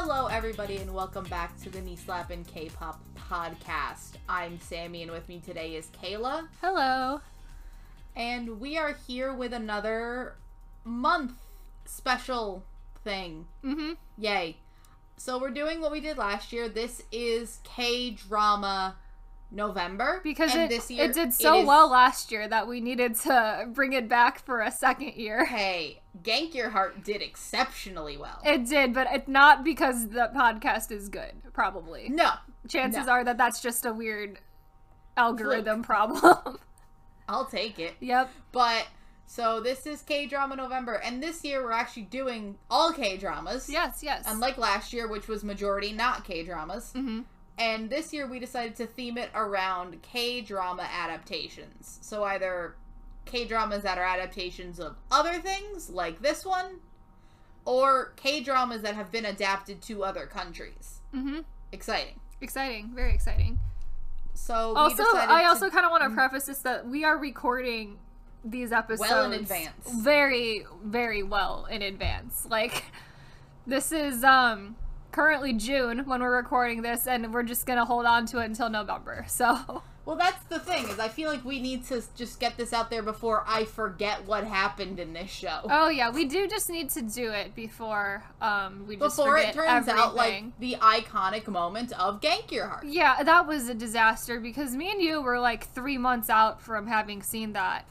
Hello, everybody, and welcome back to the Knee Slap and K-pop podcast. I'm Sammy, and with me today is Kayla, Hello. and we are here with another month special thing. Mm-hmm. Yay! So we're doing what we did last year. This is K-drama November Because it, it did so well last year that we needed to bring it back for a second year. Hey, Gank Your Heart did exceptionally well. It did, but it not because the podcast is good, probably. no, Chances no. are that that's just a weird algorithm problem. I'll take it. yep. But so this is K drama November, and this year we're actually doing all K dramas. Yes, yes. Unlike last year, which was majority not K dramas. hmm And this year we decided to theme it around K drama adaptations. So either K dramas that are adaptations of other things, like this one, or K dramas that have been adapted to other countries. Mm-hmm. Exciting. Exciting. Very exciting. So we Also, I to- also kind of want to preface this that we are recording these episodes Well in advance. Very, very well in advance. Like this is um currently June when we're recording this and we're just going to hold on to it until November. So, Well, that's the thing is I feel like we need to just get this out there before I forget what happened in this show. oh yeah, we do just need to do it before um we just before it turns out like the iconic moment of Gank Your Heart. Yeah, that was a disaster because me and you were like 3 months out from having seen that.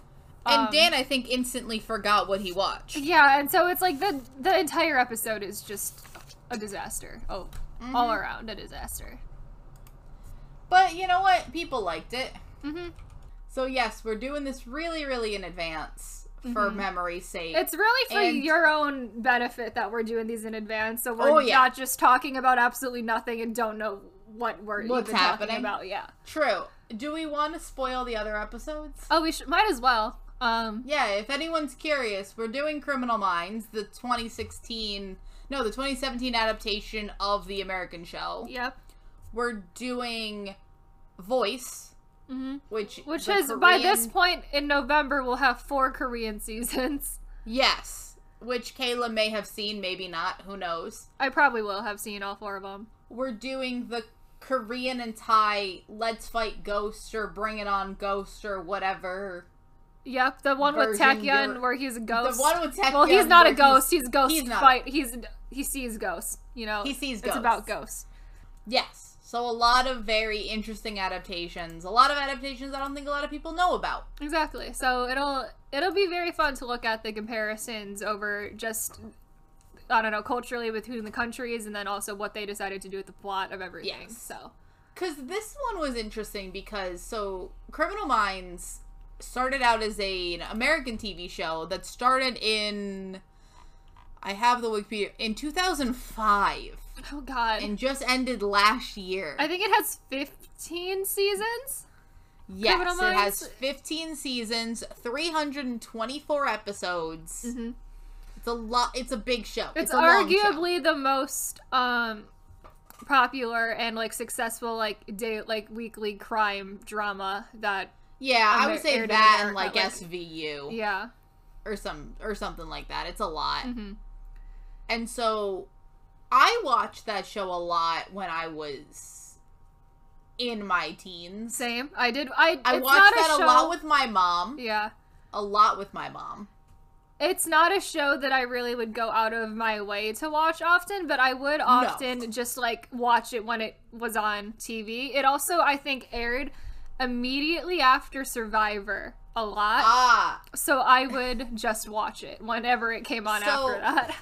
And Um, Dan, I think, instantly forgot what he watched. Yeah, and so it's like the the entire episode is just a disaster. Oh, all Mhm. around a disaster. But you know what? People liked it. hmm So yes, we're doing this really, really in advance for Mhm. memory's sake. It's really for And- your own benefit that we're doing these in advance, so we're Oh, yeah. not just talking about absolutely nothing and don't know what we're What's even happening. talking about. Yeah. True. Do we want to spoil the other episodes? Oh, we should might as well. Um. Yeah, if anyone's curious, we're doing Criminal Minds, the 2016, no, the 2017 adaptation of the American show. Yep. We're doing Voice, hmm which Which has is by this point in November we'll have four Korean seasons. yes, which Kayla may have seen, maybe not, who knows. I probably will have seen all four of them. We're doing the Korean and Thai Let's Fight Ghost or Bring It On Ghost or whatever. Yep, the one with Taecyeon where he's a ghost. The one with Taecyeon well, he's not a ghost. He's, ghost he's not. fight. He's he sees ghosts. You know, He sees ghosts. It's about ghosts. Yes. So a lot of very interesting adaptations. A lot of adaptations I don't think a lot of people know about. Exactly. So it'll it'll be very fun to look at the comparisons over just I don't know culturally between the countries, and then also what they decided to do with the plot of everything. Yes. So Cause this one was interesting because so Criminal Minds started out as a, an American TV show that started in I have the Wikipedia in 2005 oh god, and just ended last year. I think it has fifteen seasons. yes, Criminal it Minds- has 15 seasons, 324 episodes. hmm It's a lot. It's a big show. It's, a long show. arguably the most um popular and like successful like day like weekly crime drama that Yeah, I would say that and like, like- SVU yeah. or some or something like that. It's a lot. hmm And so I watched that show a lot when I was in my teens. Same. I did. I. I watched that a, a lot with my mom. Yeah. A lot with my mom. It's not a show that I really would go out of my way to watch often, but I would often just like watch it when it was on TV. It also, I think, aired immediately after Survivor a lot. Ah, so I would just watch it whenever it came on So- after that.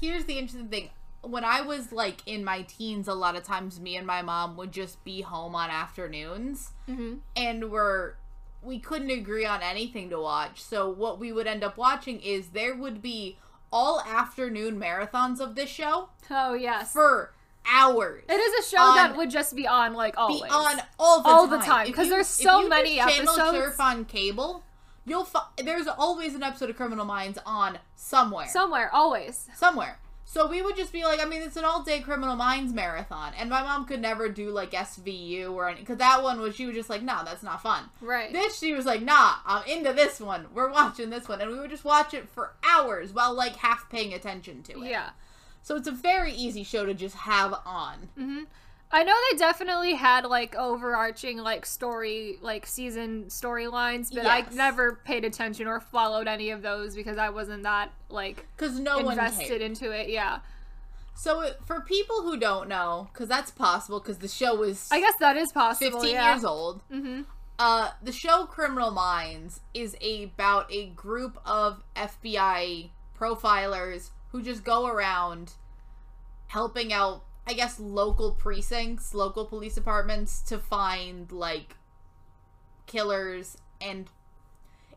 here's the interesting thing. When I was like in my teens, a lot of times me and my mom would just be home on afternoons hmm and we're we couldn't agree on anything to watch. So what we would end up watching is there would be all afternoon marathons of this show Oh, yes. for hours. it is a show that would just be on like always. Be on all the All time. the time, If 'cause you- there's so many episodes. surf on cable. You'll fi- there's always an episode of Criminal Minds on somewhere. Somewhere, always. somewhere. So we would just be like, I mean, it's an all day Criminal Minds marathon, and my mom could never do like SVU or any because that one was she was just like, no, that's not fun. Right. This she was like, nah, I'm into this one. We're watching this one, and we would just watch it for hours while like half paying attention to it. Yeah. So it's a very easy show to just have on. Mm-hmm. I know they definitely had like overarching like story like season storylines, but Yes. I never paid attention or followed any of those because I wasn't that like Because no one invested into it. Yeah, So it, for people who don't know, because that's possible, because the show was I guess that is possible. 15 yeah. years old. Mm-hmm. Uh, the show Criminal Minds is about a group of FBI profilers who just go around helping out, I guess, local precincts, local police departments to find like killers and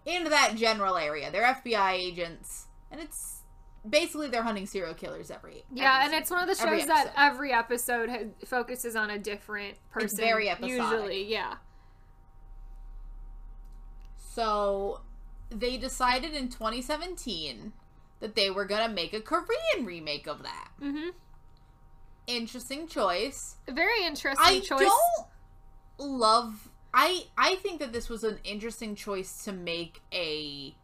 in that general area. They're FBI agents, and it's basically they're hunting serial killers every Yeah, every and it's one of the every shows that every episode ha- focuses on a different person. it's very episodic. Usually, yeah. So they decided in 2017 that they were gonna make a Korean remake of that. Mm-hmm. Interesting choice. Very interesting I choice. don't love. I I think that this was an interesting choice to make a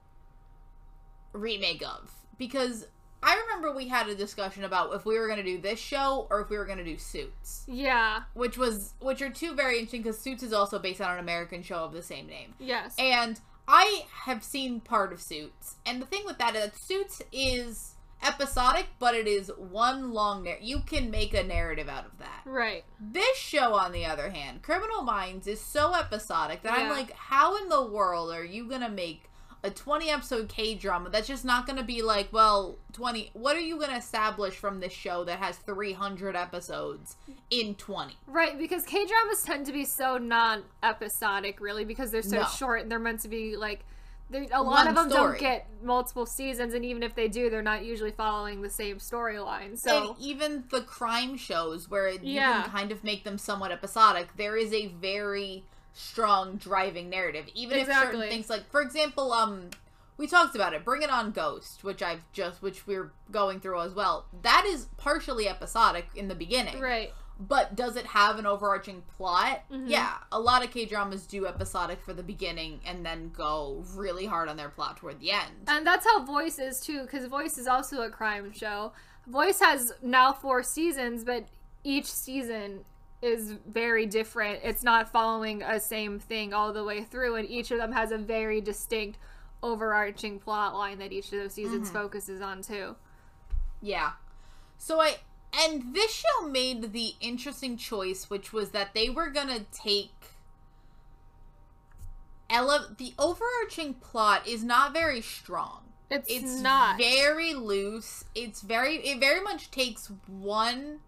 remake of because I remember we had a discussion about if we were gonna do this show or if we were gonna do Suits, Yeah. which was which are two very interesting because Suits is also based on an American show of the same name. Yes. And I have seen part of Suits, and the thing with that is that Suits is episodic, but it is one long. narrative. you can make a narrative out of that. right. This show, on the other hand, Criminal Minds, is so episodic that I'm like, how in the world are you gonna make a 20 episode K drama that's just not gonna be like, well, 20? What are you gonna establish from this show that has 300 episodes in 20? Right, because K dramas tend to be so non episodic, really, because they're so No. short and they're meant to be like. A lot One of them story. don't get multiple seasons, and even if they do, they're not usually following the same storyline. So and even the crime shows where you Yeah. can kind of make them somewhat episodic, there is a very strong driving narrative. Even if certain things like, for example, um, we talked about it. Bring it on, Ghost, which I've just, which we're going through as well. That is partially episodic in the beginning, right, but does it have an overarching plot? Mhm. Yeah, a lot of K dramas do episodic for the beginning and then go really hard on their plot toward the end. and that's how Voice is too, because Voice is also a crime show. Voice has now four seasons, but each season is very different. It's not following a same thing all the way through, and each of them has a very distinct overarching plot line that each of those seasons Mhm. focuses on too. Yeah. So I and this show made the interesting choice which was that they were going to take ele- the overarching plot is not very strong. It's, It's not very loose. It's very it very much takes one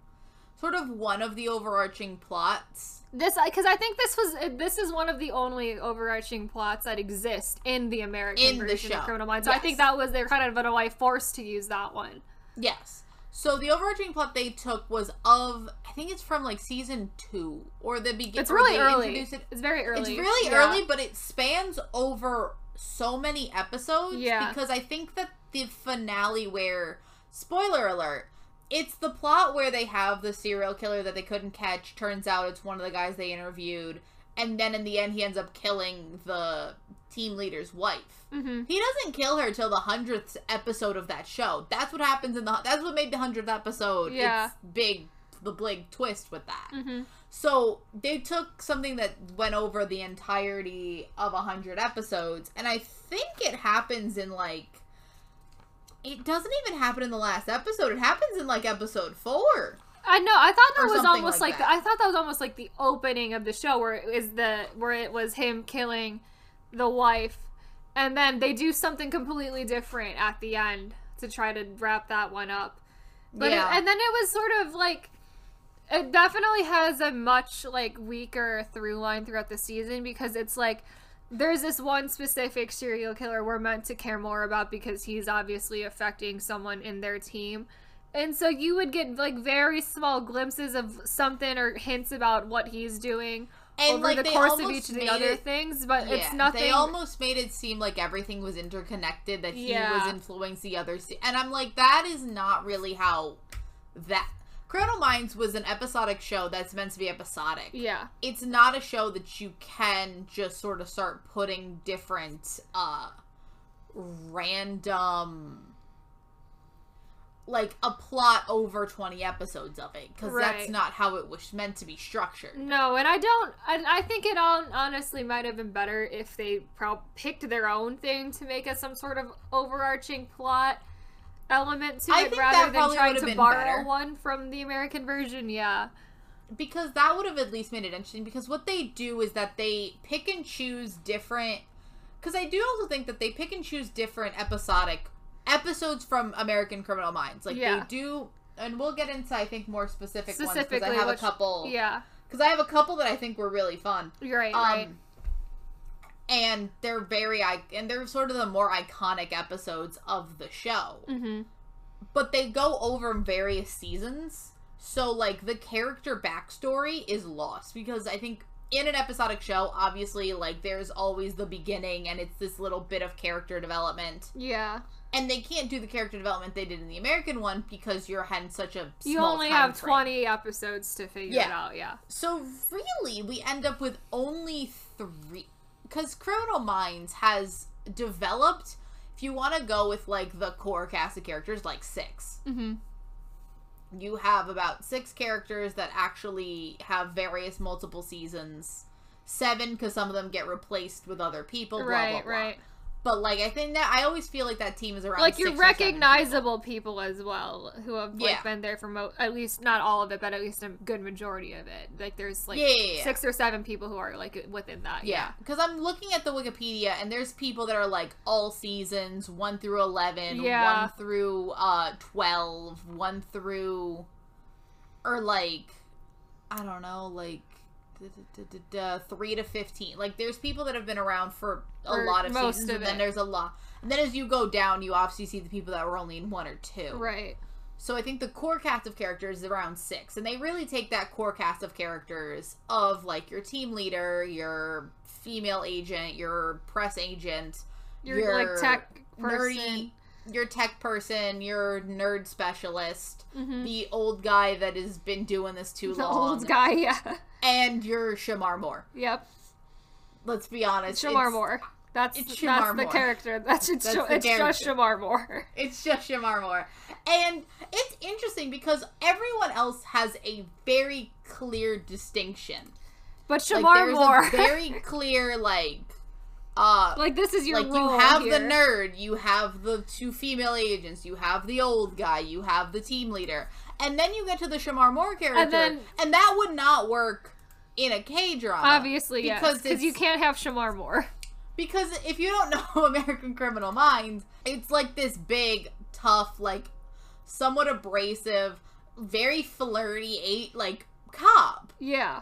sort of one of the overarching plots. this because I think this was this is one of the only overarching plots that exist in the American In the version show. of Criminal Minds. So I think that was they're kind of in a way forced to use that one. Yes. So the overarching plot they took was of I think it's from like season 2 or the beginning It's really early. It It's very early. It's really Yeah. early, but it spans over so many episodes. Yeah. Because I think that the finale, where spoiler alert, it's the plot where they have the serial killer that they couldn't catch. Turns out it's one of the guys they interviewed, and then in the end, he ends up killing the team leader's wife. Mhm. He doesn't kill her till the hundredth episode of that show. That's what happens in the. That's what made the hundredth episode. Yeah. It's big. The big twist with that. Mhm. So they took something that went over the entirety of a hundred episodes, and I think it happens in like. It doesn't even happen in the last episode. It happens in like episode four. I know. I thought that was almost like like, the, I thought that was almost like the opening of the show where it is the where it was him killing the wife, and then they do something completely different at the end to try to wrap that one up. But it- Yeah. and then it was sort of like it definitely has a much like weaker through line throughout the season because it's like there's this one specific serial killer we're meant to care more about because he's obviously affecting someone in their team. And so you would get like very small glimpses of something or hints about what he's doing And over like the course of each of the other it- things, but Yeah, it's nothing They almost made it seem like everything was interconnected. That he Yeah. was influencing the other, se- and I'm like, that is not really how that. Criminal Minds was an episodic show that's meant to be episodic. Yeah. it's not a show that you can just sort of start putting different uh random like a plot over 20 episodes of it because that's not how it was meant to be structured. No, and I don't. I, I think it all honestly might have been better if they pro- picked their own thing to make it some sort of overarching plot element to I it think rather than trying to borrow better. one from the American version. Yeah. because that would have at least made it interesting because what they do is that they pick and choose different because i do also think that they pick and choose different episodic episodes from american criminal minds like Yeah. they do and we'll get into i think more specific ones because i have which- a couple Yeah. because i have a couple that i think were really fun You're right. um right. And they're very and they're sort of the more iconic episodes of the show Mm-hmm. but they go over various seasons so like the character backstory is lost because i think in an episodic show obviously like there's always the beginning and it's this little bit of character development Yeah. and they can't do the character development they did in the american one because you're had such a You only have frame. 20 episodes to figure it out. Yeah. so really we end up with only three because criminal minds has developed if you want to go with like the core cast of characters like six Mm-hmm. you have about six characters that actually have various multiple seasons. Seven because some of them get replaced with other people. Blah, right. blah, blah. Right. But like I think that I always feel like that team is around Like you're or people. recognizable people. as well who have like Yeah. been there for mo- at least not all of it, but at least a good majority of it. Like there's like Yeah, yeah, six or seven people who are like within that. Yeah, because I'm looking at the Wikipedia and there's people that are like all seasons one through eleven, Yeah. one through uh twelve, one through, or like, I don't know, like. Three to fifteen. Like, there's people that have been around for a For lot of seasons, of and then there's a lot. And then as you go down, you obviously see the people that were only in one or two. Right. So I think the core cast of characters is around six, and they really take that core cast of characters of like your team leader, your female agent, your press agent, You're like tech person. nerdy, your tech person, your nerd specialist, Mhm. the old guy that has been doing this too The long, The old guy. Yeah. And your Shemar Moore. Yep. Let's be honest, Shemar Moore. That's it's that's Shemar the Moore. character. That's it's, That's the it's just. Shemar Moore. It's just Shemar Moore. And it's interesting because everyone else has a very clear distinction. But Like Shemar there's Moore. a very clear like uh like this is your like you have the nerd, you have the two female agents, you have the old guy, you have the team leader. And then you get to the Shemar Moore character. And, then- that would not work in a K drama. Obviously, yes, because because you can't have Shemar Moore. Because if you don't know American Criminal Minds, it's like this big, tough, like somewhat abrasive, very flirty, eight like cop. Yeah,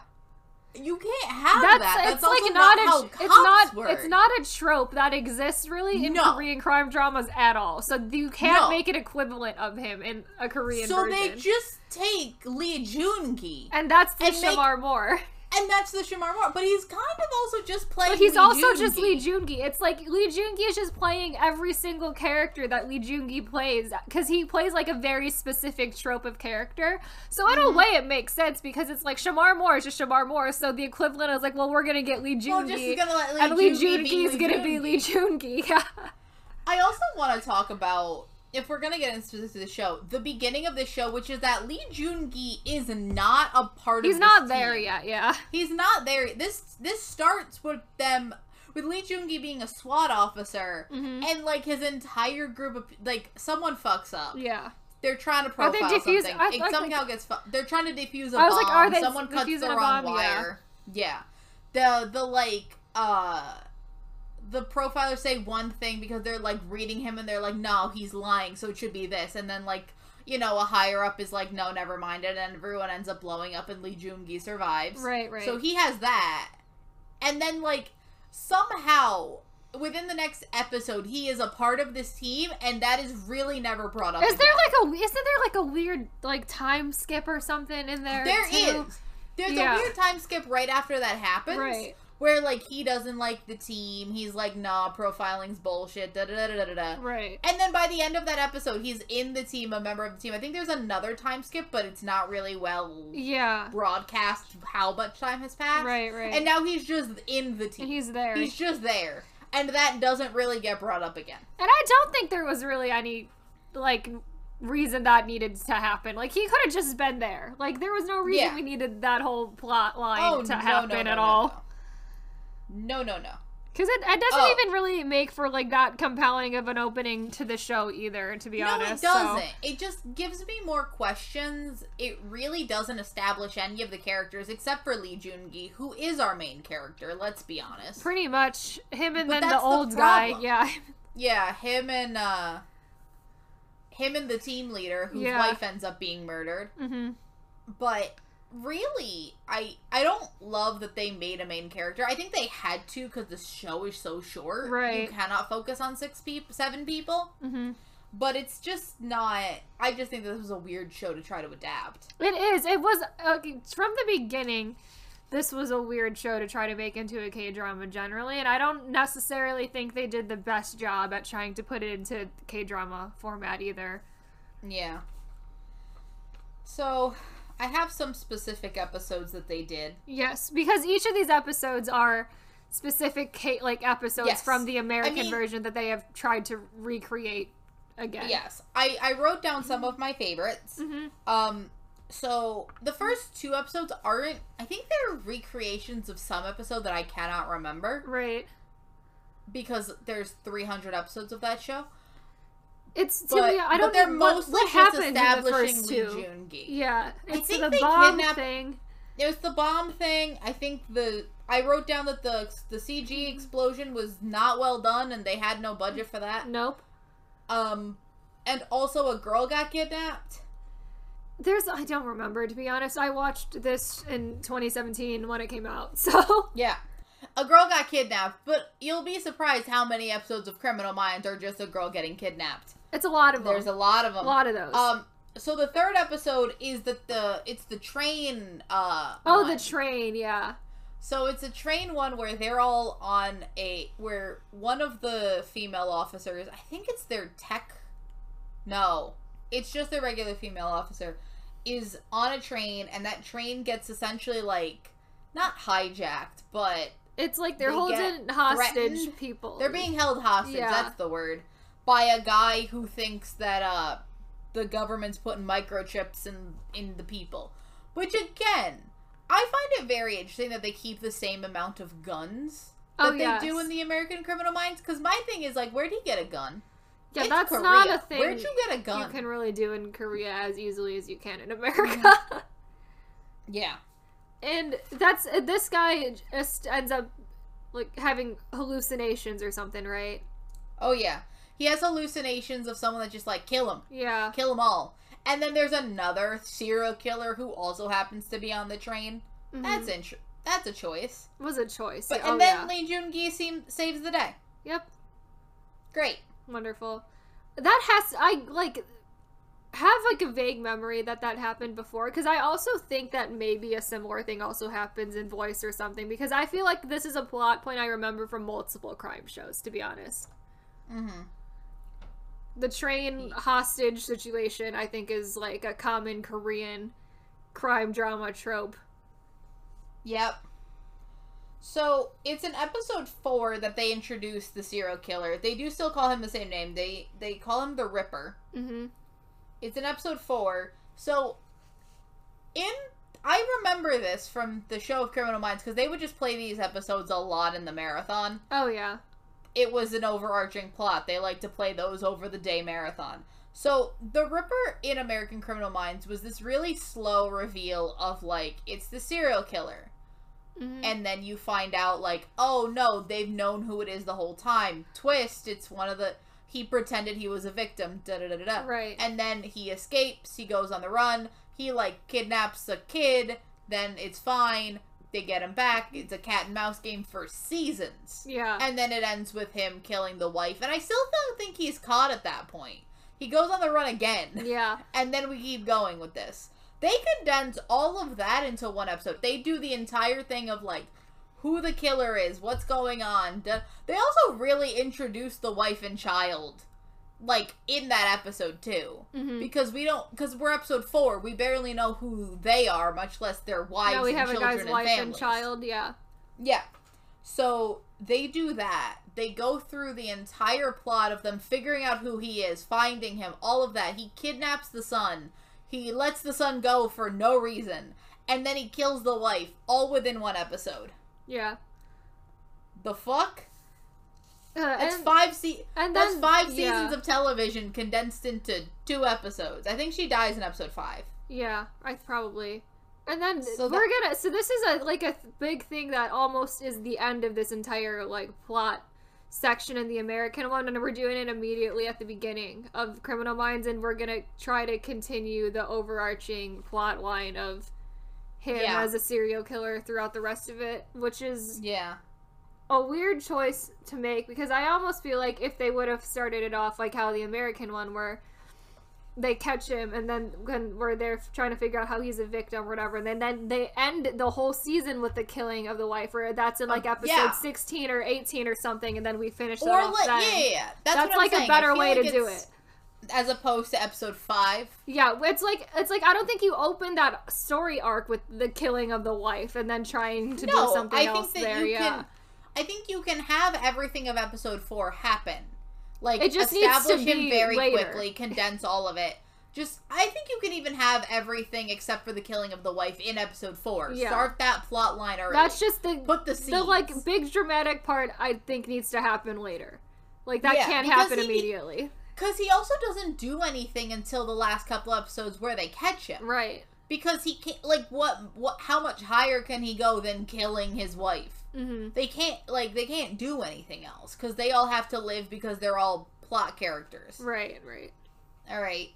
You can't have that's, that. That's it's also like not, not, how a cops it's not work. it's not a trope that exists really in No. Korean crime dramas at all. So you can't No. make an equivalent of him in a Korean So version. they just take Lee Joon-gi, and that's the Shemar Moore. and that's the Shemar Moore. But he's kind of also just playing. But he's Lee also just. Lee Joon-gi. It's like Lee Joon-gi is just playing every single character that Lee Joon-gi plays because he plays like a very specific trope of character. So in Mm-hmm. a way, it makes sense because it's like Shemar Moore is just Shemar Moore. So the equivalent is like, well, we're gonna get Lee Well, Joon-gi, Lee and Lee Joon-gi is gonna be Lee Joon-gi. Yeah. I also want to talk about if we're gonna get into the show, the beginning of the show, which is that Lee Joon-gi is not a part He's of. He's not there team. yet. Yeah. He's not there. This this starts with them with Lee Joon-gi being a SWAT officer, Mhm. and like his entire group of like someone fucks up. Yeah. They're trying to profile Are they defuse- something. I- it I somehow gets. Fu- they're trying to defuse a I was bomb. like, are they Someone cuts the wrong bomb? Yeah. wire. Yeah. The the like uh the profilers say one thing because they're like reading him and they're like, no, he's lying, so it should be this, and then like. You know, a higher up is like, no, never mind it, and everyone ends up blowing up, and Lee Joon-gi survives. Right. Right. So he has that. And then, like, somehow, within the next episode, he is a part of this team, and that is really never brought up. is there like a isn't there like a weird like time skip or something in there? There too? is. There's Yeah. a weird time skip right after that happens. Right. Where, like, he doesn't like the team. He's like, nah, profiling's bullshit. Da da da da da da. Right. And then by the end of that episode, he's in the team, a member of the team. I think there's another time skip, but it's not really well Yeah. broadcast how much time has passed. Right. Right. And now he's just in the team. And he's there. He's just there. And that doesn't really get brought up again. And I don't think there was really any like reason that needed to happen. Like he could have just been there. Like there was no reason Yeah. we needed that whole plot line Oh, to happen no, no, at no, all. No, no, no. no. Because it, it doesn't Oh. even really make for like that compelling of an opening to the show either, to be no, honest. it doesn't. So. It just gives me more questions. It really doesn't establish any of the characters except for Lee Joon-gi, who is our main character. Let's be honest. Pretty much him and But then the that's the old guy. Yeah. Yeah, him and uh him and the team leader whose Yeah. wife ends up being murdered. hmm But really, I I don't love that they made a main character. I think they had to because the show is so short. Right. You cannot focus on six people, seven people. hmm But it's just not. I just think this was a weird show to try to adapt. It is. It was uh, from the beginning. This was a weird show to try to make into a K drama generally, and I don't necessarily think they did the best job at trying to put it into K drama format either. Yeah. So, I have some specific episodes that they did. Yes, because each of these episodes are specific like episodes Yes. from the American mean- version that they have tried to recreate again. Yes, I I wrote down some of my favorites. hmm Um, so the first two episodes aren't. I think they're recreations of some episode that I cannot remember Right. because there's 300 episodes of that show. It's But. I don't but they're know what, mostly what happens in the first Lee two. Joon-gi. Yeah, it's think the they bomb kidnap- thing. There's the bomb thing. I think the I wrote down that the the CG explosion was not well done and they had no budget for that. Nope. Um, and also a girl got kidnapped. There's I don't remember to be honest. I watched this in 2017 when it came out. So Yeah. A girl got kidnapped, but you'll be surprised how many episodes of Criminal Minds are just a girl getting kidnapped. It's a lot of them. There's a lot of them. a lot of those. Um, so the third episode is that the it's the train. Uh, oh, one. the train. Yeah. So it's a train one where they're all on a where one of the female officers, I think it's their tech. No, it's just their regular female officer, is on a train, and that train gets essentially like not hijacked, but It's like they're They holding hostage people. they're being held hostage. Yeah. That's the word by a guy who thinks that uh the government's putting microchips in in the people, which again. I find it very interesting that they keep the same amount of guns that Oh, they yes. do in the American Criminal Minds. Because my thing is like, where'd he get a gun? Yeah, It's that's Korea. not a thing. Where'd you get a gun? you can really do in Korea as easily as you can in America. Yeah, and that's this guy just ends up like having hallucinations or something, right? oh yeah. He has hallucinations of someone that just like kill him, Yeah. kill them all. And then there's another serial killer who also happens to be on the train. Mhm. That's int- That's a choice. was a choice. But oh and then yeah. Lee Joon-gi seem- saves the day. Yep. Great. Wonderful. That has I like have like a vague memory that that happened before because I also think that maybe a similar thing also happens in Voice or something because I feel like this is a plot point I remember from multiple crime shows to be honest. Mm-hmm. The train hostage situation I think is like a common Korean crime drama trope. Yep. So it's in episode four that they introduce the serial killer. They do still call him the same name. They they call him the Ripper. Mhm. It's in episode four. So in I remember this from the show of Criminal Minds because they would just play these episodes a lot in the marathon. Oh yeah. It was an overarching plot. They like to play those over the day marathon. So the Ripper in American Criminal Minds was this really slow reveal of like it's the serial killer Mhm. and then you find out like oh no they've known who it is the whole time twist it's one of the he pretended he was a victim da da da da da Right. and then he escapes he goes on the run he like kidnaps a kid then it's fine they get him back it's a cat and mouse game for seasons yeah. and then it ends with him killing the wife and i still don't think he's caught at that point he goes on the run again yeah. and then we keep going with this. They condense all of that into one episode. They do the entire thing of like who the killer is, what's going on. They also really introduce the wife and child like in that episode too. Mhm. Because we don't because we're episode 4, we barely know who they are, much less their wives we and have a children guy's and wife and child, yeah. Yeah. So they do that. They go through the entire plot of them figuring out who he is, finding him, all of that. He kidnaps the son. He lets the son go for no reason. And then he kills the wife, all within one episode. Yeah. The fuck? Uh, That's and, five se- and That's then- five yeah. seasons of television condensed into two episodes. I think she dies in episode five. Yeah, I probably. And then So we're gonna. So this is a like a th- big thing that almost is the end of this entire like plot section in the American one, and we're doing it immediately at the beginning of Criminal Minds, and we're gonna try to continue the overarching plot line of him Yeah. as a serial killer throughout the rest of it, which is Yeah. A weird choice to make because I almost feel like if they would have started it off like how the American one where they catch him and then when where they're trying to figure out how he's a victim or whatever and then, then they end the whole season with the killing of the wife where that's in like Uh, episode yeah. 16 or 18 or something and then we finish Or then. yeah, yeah, yeah. That's, That's like a saying. Better way like to do it. As opposed to episode five. Yeah, it's like it's like I don't think you open that story arc with the killing of the wife and then trying to no, do something I else there. yeah. can. I think you can have everything of episode four happen. Like It just needs to establish him very later. quickly, condense all of it. Just, I think you can even have everything except for the killing of the wife in episode four. Yeah. Start that plot line early. That's just the put the the like big dramatic part I think needs to happen later. Like that Yeah, can't happen he- immediately. Because he also doesn't do anything until the last couple episodes where they catch him. Right. Because he can't, like, what, what, how much higher can he go than killing his wife? Hmm They can't, like, they can't do anything else. Because they all have to live because they're all plot characters. Right, right. Alright.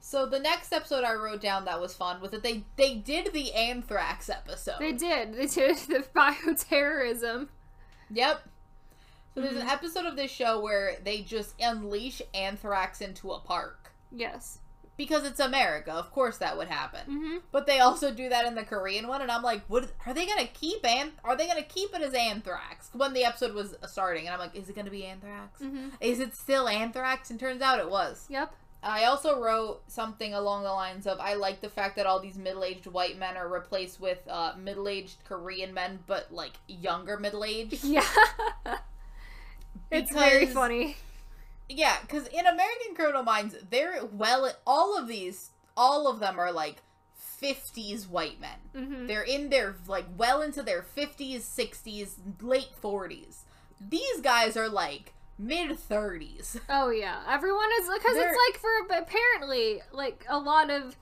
So the next episode I wrote down that was fun was that they, they did the anthrax episode. They did. They did the bioterrorism. Yep. So there's an episode of this show where they just unleash anthrax into a park. Yes. Because it's America, of course that would happen. hmm But they also do that in the Korean one, and I'm like, what? Are they gonna keep an? Are they gonna keep it as anthrax? When the episode was starting, and I'm like, is it gonna be anthrax? hmm Is it still anthrax? And turns out it was. Yep. I also wrote something along the lines of, I like the fact that all these middle-aged white men are replaced with uh, middle-aged Korean men, but like younger middle-aged. Yeah. it's very funny. Yeah, because in American Criminal Minds, they're well, all of these, all of them are like 50s white men. hmm They're in their, like, well into their 50s, 60s, late 40s. These guys are like mid 30s. Oh yeah, everyone is because it's like for apparently like a lot of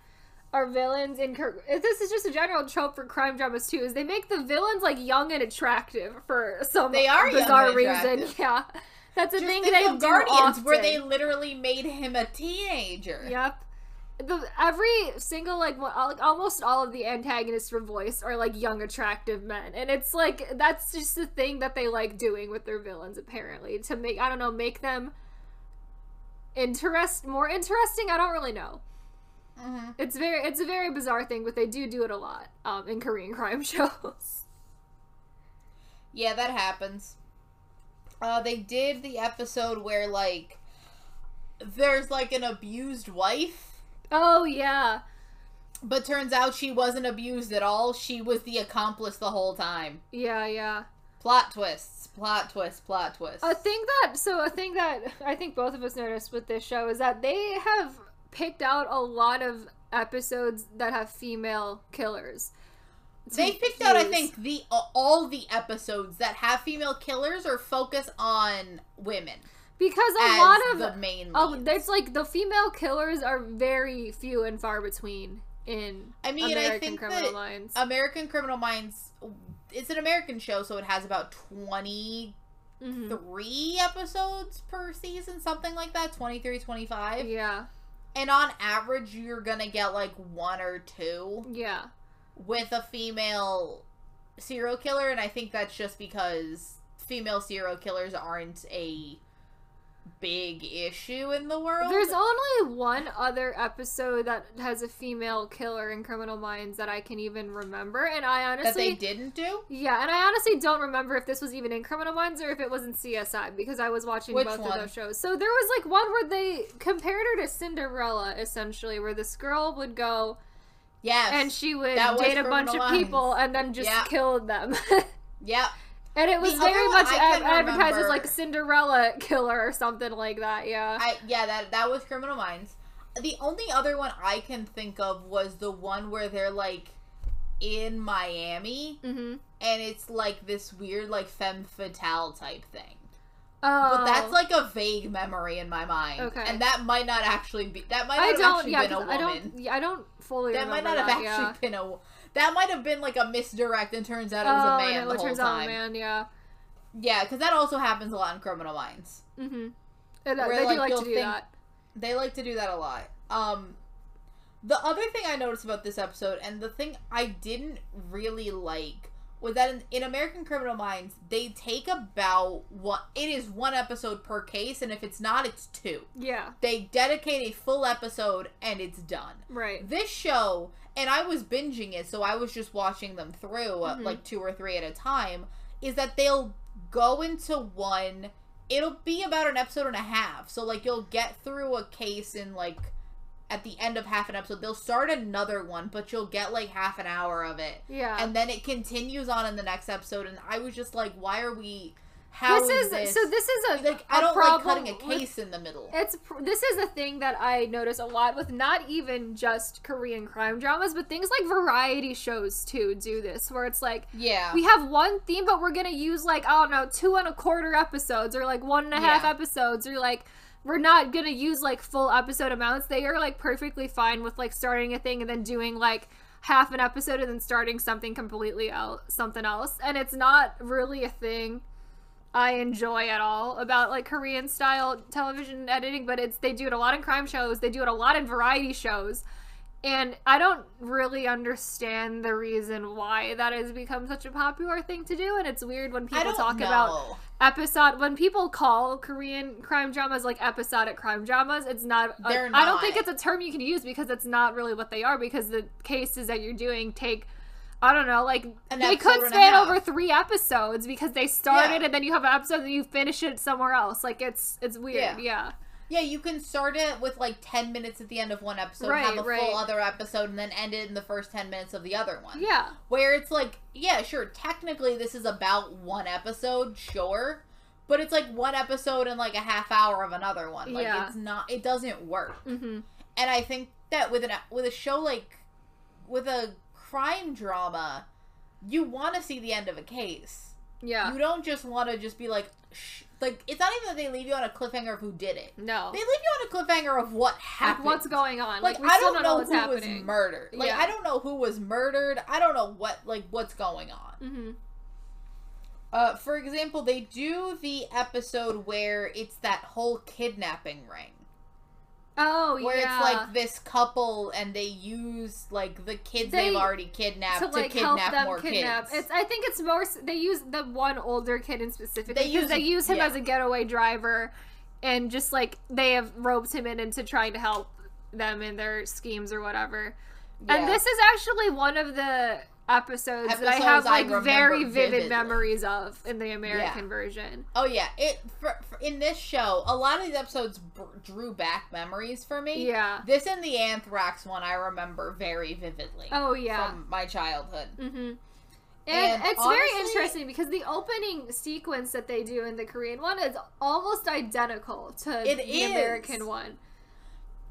our villains in this is just a general trope for crime dramas too is they make the villains like young and attractive for some They are young bizarre reason. Yeah, that's a Just thing think they of do Guardians, where they literally made him a teenager. Yep. The every single like al- almost all of the antagonists for voice are like young attractive men and it's like that's just the thing that they like doing with their villains apparently to make I don't know make them interest more interesting I don't really know. hmm It's very it's a very bizarre thing but they do do it a lot um in Korean crime shows. Yeah, that happens. Uh, they did the episode where, like, there's, like, an abused wife, Oh yeah. but turns out she wasn't abused at all. She was the accomplice the whole time. Yeah, yeah. Plot twists, plot twists, plot twists. A thing that so a thing that I think both of us noticed with this show is that they have picked out a lot of episodes that have female killers. To They picked out, I think, the uh, all the episodes that have female killers or focus on women because a lot of the main. oh, leads. there's like the female killers are very few and far between in I mean, I think Criminal that Minds. American Criminal Minds. It's an American show, so it has about twenty Mhm. three episodes per season, something like that 23, 25. Yeah, And on average, you're gonna get like one or two yeah, with a female serial killer, and I think that's just because female serial killers aren't a big issue in the world. There's only one other episode that has a female killer in Criminal Minds that I can even remember, and I honestly that they didn't do. Yeah, and I honestly don't remember if this was even in Criminal Minds or if it was in CSI because I was watching Which both one? of those shows. So there was like one where they compared her to Cinderella, essentially, where this girl would go Yes. and she would date a bunch of people and then just Yeah. kill them. Yep. And it was The very much ad- advertised as like Cinderella killer or something like that. Yeah. I yeah, that that was Criminal Minds. The only other one I can think of was the one where they're like in Miami mm-hmm. and it's like this weird like femme fatale type thing. Oh, But that's like a vague memory in my mind. Okay. And that might not actually be that might not I have don't. actually Yeah, been a woman. I don't. Yeah, I don't fully. that might not have that, actually yeah. been a that might have been like a misdirect and turns out it was oh, a man and it turns out a man. Yeah. Yeah, because that also happens a lot in Criminal Minds. And that- Where, they like, do like to do think- that. They like to do that a lot. Um the other thing I noticed about this episode and the thing I didn't really like was that in, in American Criminal Minds they take about what it is one episode per case and if it's not it's two. Yeah. They dedicate a full episode and it's done. Right. This show and I was binging it so I was just watching them through uh, Mhm. like two or three at a time is that they'll go into one it'll be about an episode and a half. So like you'll get through a case in like at the end of half an episode. They'll start another one, but you'll get like half an hour of it. Yeah. And then it continues on in the next episode and I was just like why are we how this is this? so. This is a like I a don't like problem cutting a with- case in the middle. It's this is a thing that I notice a lot with not even just Korean crime dramas, but things like variety shows too do this, where it's like Yeah. we have one theme, but we're gonna use like I don't know two and a quarter episodes or like one and a half Yeah. episodes or like we're not gonna use like full episode amounts. They are like perfectly fine with like starting a thing and then doing like half an episode and then starting something completely else, something else, and it's not really a thing. I enjoy at all about like Korean style television editing, but it's they do it a lot in crime shows, they do it a lot in variety shows. And I don't really understand the reason why that has become such a popular thing to do. And it's weird when people talk know. about episode when people call Korean crime dramas like episodic crime dramas. It's not. a- They're not. I don't think it's a term you can use because it's not really what they are. Because the cases that you're doing take. I don't know, like An they could span over three episodes because they started Yeah. and then you have an episode and you finish it somewhere else. Like it's it's weird. Yeah. Yeah. Yeah, you can start it with like 10 minutes at the end of one episode, Right, have a right. full other episode, and then end it in the first 10 minutes of the other one. Yeah. Where it's like, yeah, sure, technically this is about one episode, sure, but it's like one episode and like a half hour of another one. Like, Yeah. it's not, it doesn't work. Mm-hmm. And I think that with an with a show like, with a crime drama, you want to see the end of a case. Yeah. You don't just want to just be like, sh- like, it's not even that they leave you on a cliffhanger of who did it. no. They leave you on a cliffhanger of what Like, happened. what's going on? Like, we I don't know what's who happening. was murdered. Like Yeah. I don't know who was murdered. I don't know what like what's going on. mm-hmm. Uh, for example, they do the episode where it's that whole kidnapping ring, Oh where yeah. Where it's like this couple and they use like the kids They- have already kidnapped to to, like help kidnap them more kidnap. kids. It's I think it's more they use the one older kid in specific They because use- they use him yeah. as a getaway driver, and just like they have roped him in into trying to help them in their schemes or whatever. And this is actually one of the episodes, that I have like remember very vivid vividly. memories of in the American version. Oh yeah, it for, for, in this show, a lot of these episodes br- drew back memories for me. Yeah. This and the anthrax one I remember very vividly. Oh yeah. from my childhood. Mm-hmm. And, And it's very interesting because the opening sequence that they do in the Korean one is almost identical to the is. American one.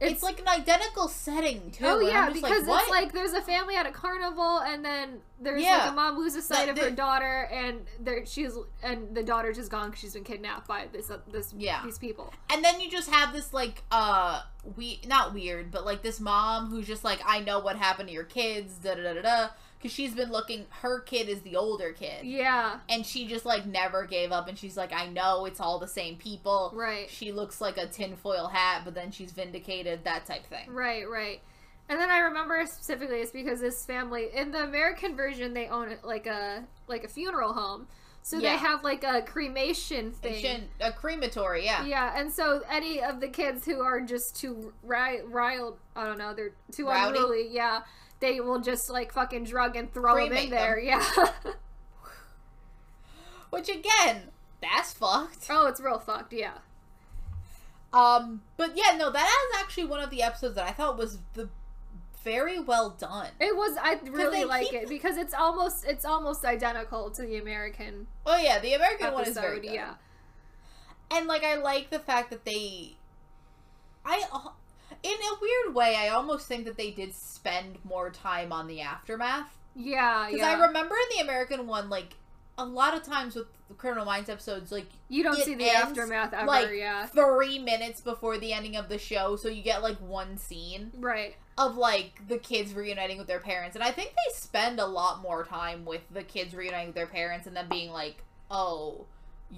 It's, like an identical setting too. oh yeah, because like, it's like there's a family at a carnival, and then there's like a mom loses sight of her daughter and there she's and the daughter just gone because she's been kidnapped by this uh, this Yeah. these people. and then you just have this like uh we not weird, but like this mom who's just like I know what happened to your kids, da da da da da, because she's been looking. Her kid is the older kid, Yeah, and she just like never gave up, and she's like I know it's all the same people. right, She looks like a tinfoil hat, but then she's vindicated, that type thing. right, right. And then I remember specifically it's because this family in the American version they own it like a like a funeral home, so they have like a cremation thing. A crematory, yeah. Yeah, and so any of the kids who are just too riled, I don't know, they're too Rowdy? unruly, yeah, they will just like fucking drug and throw them in there, them. yeah. Which again, that's fucked. oh, it's real fucked, yeah. Um, but yeah, no, that is actually one of the episodes that I thought was the very well done. It was. I really like keep- it because it's almost it's almost identical to the American Oh yeah, the American one is very good. Yeah. And like I like the fact that they I in a weird way I almost think that they did spend more time on the aftermath Yeah. Yeah. I remember in the American one like a lot of times with the Criminal Minds episodes like you don't see the ends, aftermath ever. like yeah. 3 minutes before the ending of the show so you get like one scene Right. of like the kids reuniting with their parents and I think they spend a lot more time with the kids reuniting with their parents and then being like oh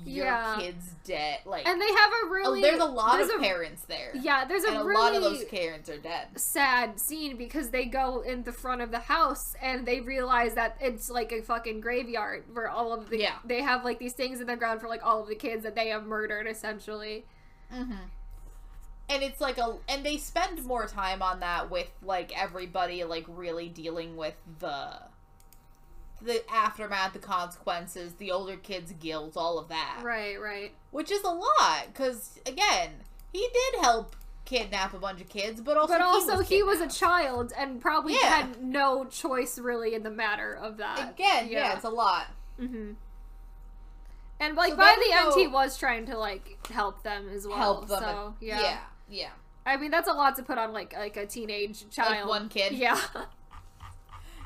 your Yeah. kid's dead like And they have a really. oh, there's a lot there's of a- parents there Yeah, there's a and a really lot of those parents are dead sad scene because they go in the front of the house and they realize that it's like a fucking graveyard where all of the Yeah. they have like these things in the ground for like all of the kids that they have murdered essentially. mm-hmm. and it's like a and they spend more time on that with like everybody like really dealing with the the aftermath the consequences the older kids guilt all of that Right, right. which is a lot because again he did help kidnap a bunch of kids but also but also was he was a child and probably Yeah. had no choice really in the matter of that. again yeah. it's a lot Mm-hmm. And like So by the end, he was trying to like help them as well. help them So yeah. yeah yeah I mean that's a lot to put on like like a teenage child. like one kid Yeah.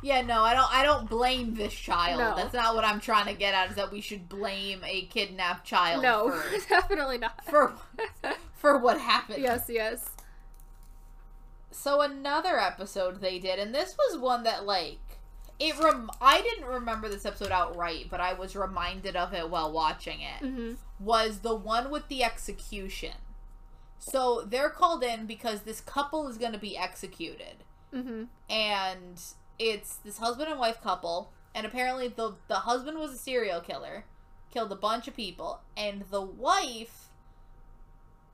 Yeah, no, I don't. I don't blame this child. No. That's not what I'm trying to get at. Is that we should blame a kidnapped child no, for definitely not. for for what happened. yes, yes. So another episode they did, and this was one that like it. Rem- I didn't remember this episode outright, but I was reminded of it while watching it. hmm Was the one with the execution. So they're called in because this couple is going to be executed. hmm and it's this husband and wife couple and apparently the the husband was a serial killer killed a bunch of people and the wife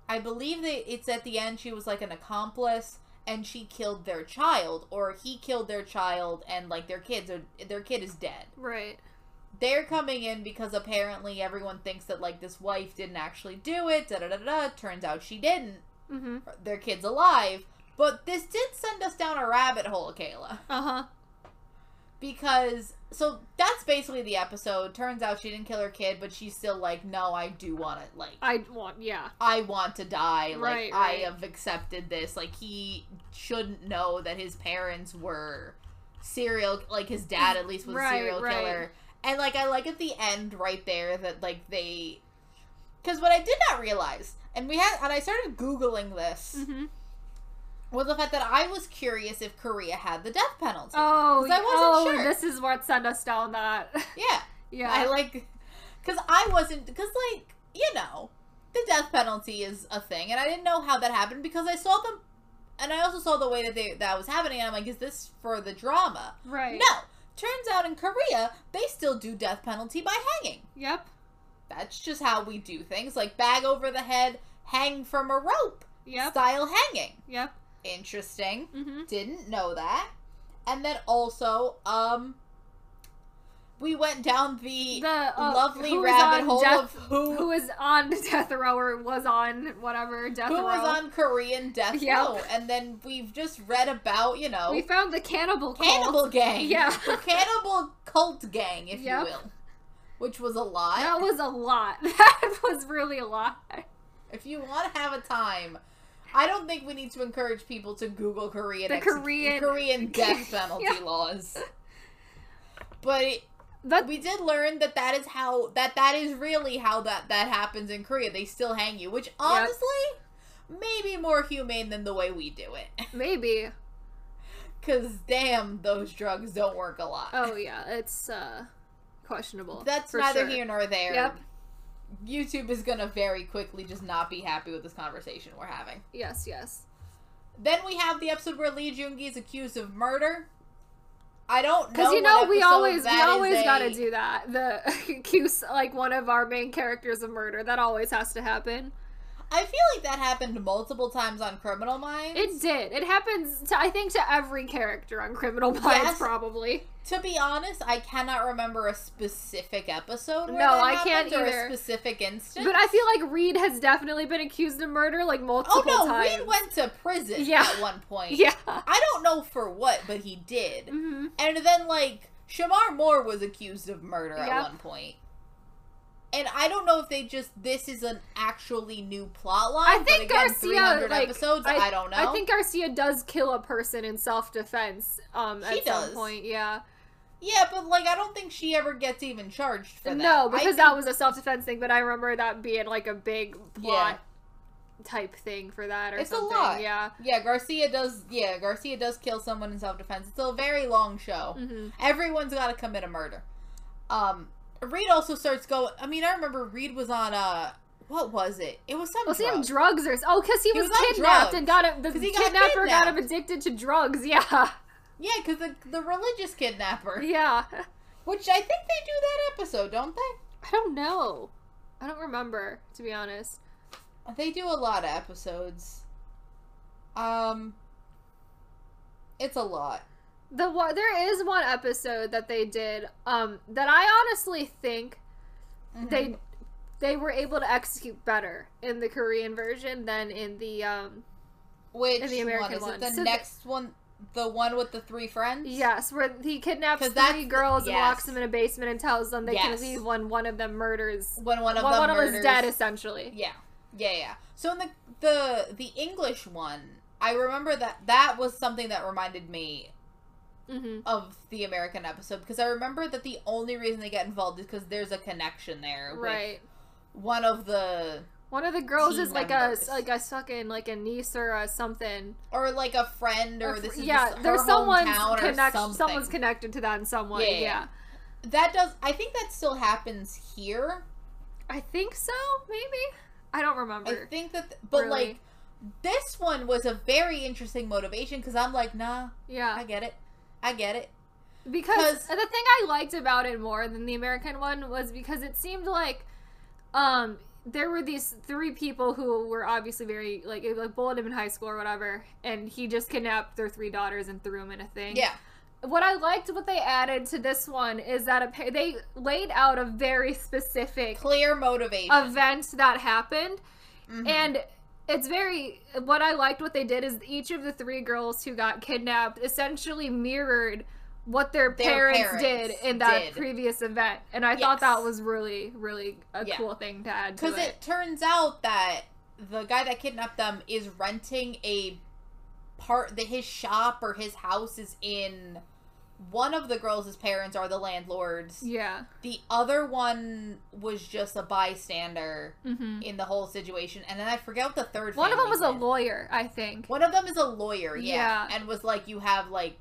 i believe that it's at the end she was like an accomplice and she killed their child or he killed their child and like their kids are their kid is dead. Right. they're coming in because apparently everyone thinks that like this wife didn't actually do it da da da da turns out she didn't. Hmm their kid's alive. But this did send us down a rabbit hole kayla. Uh huh. Because so that's basically the episode turns out she didn't kill her kid but she's still like no i do want it. like I want. Yeah. i want to die like Right, i right. have accepted this like he shouldn't know that his parents were serial like his dad at least was Right, a serial killer and like i like at the end right there that like they because what i did not realize and we had and i started googling this hmm was the fact that i was curious if korea had the death penalty Oh. I wasn't oh, sure. this is what sent us down that. yeah yeah. I like because I wasn't because like you know the death penalty is a thing, and I didn't know how that happened because I saw them, and I also saw the way that they that was happening, and I'm like, is this for the drama? right. No. Turns out in Korea they still do death penalty by hanging. Yep. That's just how we do things, like bag over the head, hang from a rope, Yep. style hanging. Yep. Interesting. hmm Didn't know that. And then also, um, we went down the, The uh, lovely rabbit hole death, of who who is on death row or was on whatever death row. who row. was on Korean death Yep. row, and then we've just read about you know We found the cannibal cult. cannibal gang, Yeah. the cannibal cult gang, if Yep. you will, which was a lot. That was a lot. That was really a lot. if you want to have a time. I don't think we need to encourage people to Google Korean The exe- Korean- Korean death penalty Yeah. laws. But it, That we did learn that that is how that that is really how that that happens in Korea. They still hang you, which honestly may be more humane than the way we do it. maybe. Cause damn, those drugs don't work a lot. Oh yeah, it's uh questionable. That's neither sure. here nor there. Yep. YouTube is gonna very quickly just not be happy with this conversation we're having. Yes, yes. Then we have the episode where Lee Jung is accused of murder. I don't know. Because you know we always we always a- gotta do that. The accuse like one of our main characters of murder. That always has to happen. I feel like that happened multiple times on Criminal Minds. It did. It happens to I think to every character on Criminal Minds Yes. probably. To be honest, I cannot remember a specific episode. Where No, I can't or either. a specific instance. But I feel like Reid has definitely been accused of murder like multiple times. oh no, times. Reid went to prison Yeah. at one point. Yeah. I don't know for what, but he did. hmm And then like Shemar Moore was accused of murder at one point. And I don't know if they just this is an actually new plot line. I think again, Garcia like episodes. I, don't know. I think Garcia does kill a person in self defense um She at does. some point, yeah. yeah, but like I don't think she ever gets even charged for that. No, because think- that was a self defense thing, but I remember that being like a big plot type thing for that or It's a lot. Yeah. yeah Garcia does. Yeah, Garcia does kill someone in self defense. It's a very long show. hmm Everyone's got to commit a murder. Um, Reid also starts going. I mean, I remember Reid was on uh, what was it? It was some. Was he on drugs or oh? Because he, He was, was kidnapped and got him. The he got kidnapper got him addicted to drugs. Yeah, Yeah, because the the religious kidnapper. yeah. Which I think they do that episode, don't they? I don't know. I don't remember to be honest. They do a lot of episodes. Um, it's a lot. The one there is one episode that they did um that I honestly think Mm-hmm. they they were able to execute better in the Korean version than in the um Which in the American one is one. it? The So next one, the one with the three friends. yes where he kidnaps three girls and yes. locks them in a basement and tells them they Yes. can leave when one of them murders When one of one, them one of them is dead essentially. Yeah, yeah, yeah. So in the the the English one, I remember that that was something that reminded me hmm of the American episode because I remember that the only reason they get involved is because there's a connection there. with Right. One of the One of the girls is like members. a like a fucking like a niece or a something. or like a friend or, Or this is yeah, there's her someone's or Someone's connected to that in some way. Yeah. Yeah. that does. I think that still happens here. I think so. Maybe. I don't remember. I think that, but Really. like this one was a very interesting motivation because I'm like, nah, yeah. I get it, I get it. Because the thing I liked about it more than the American one was because it seemed like um there were these three people who were obviously very like like bullied him in high school or whatever, and he just kidnapped their three daughters and threw them in a thing. Yeah, What I liked what they added to this one is that a, they laid out a very specific clear motivation. event that happened Mhm. and it's very what I liked what they did is each of the three girls who got kidnapped essentially mirrored what their, Their parents, parents did in that did. previous event. And I thought that was really, really a Yeah. cool thing to add to Because it. it turns out that the guy that kidnapped them is renting a part that his shop or his house is in one of the girls' parents are the landlords. Yeah. The other one was just a bystander hmm in the whole situation. And then I forget what the third One of them was family's a lawyer, I think. One of them is a lawyer, yeah, Yeah. and was like, you have like,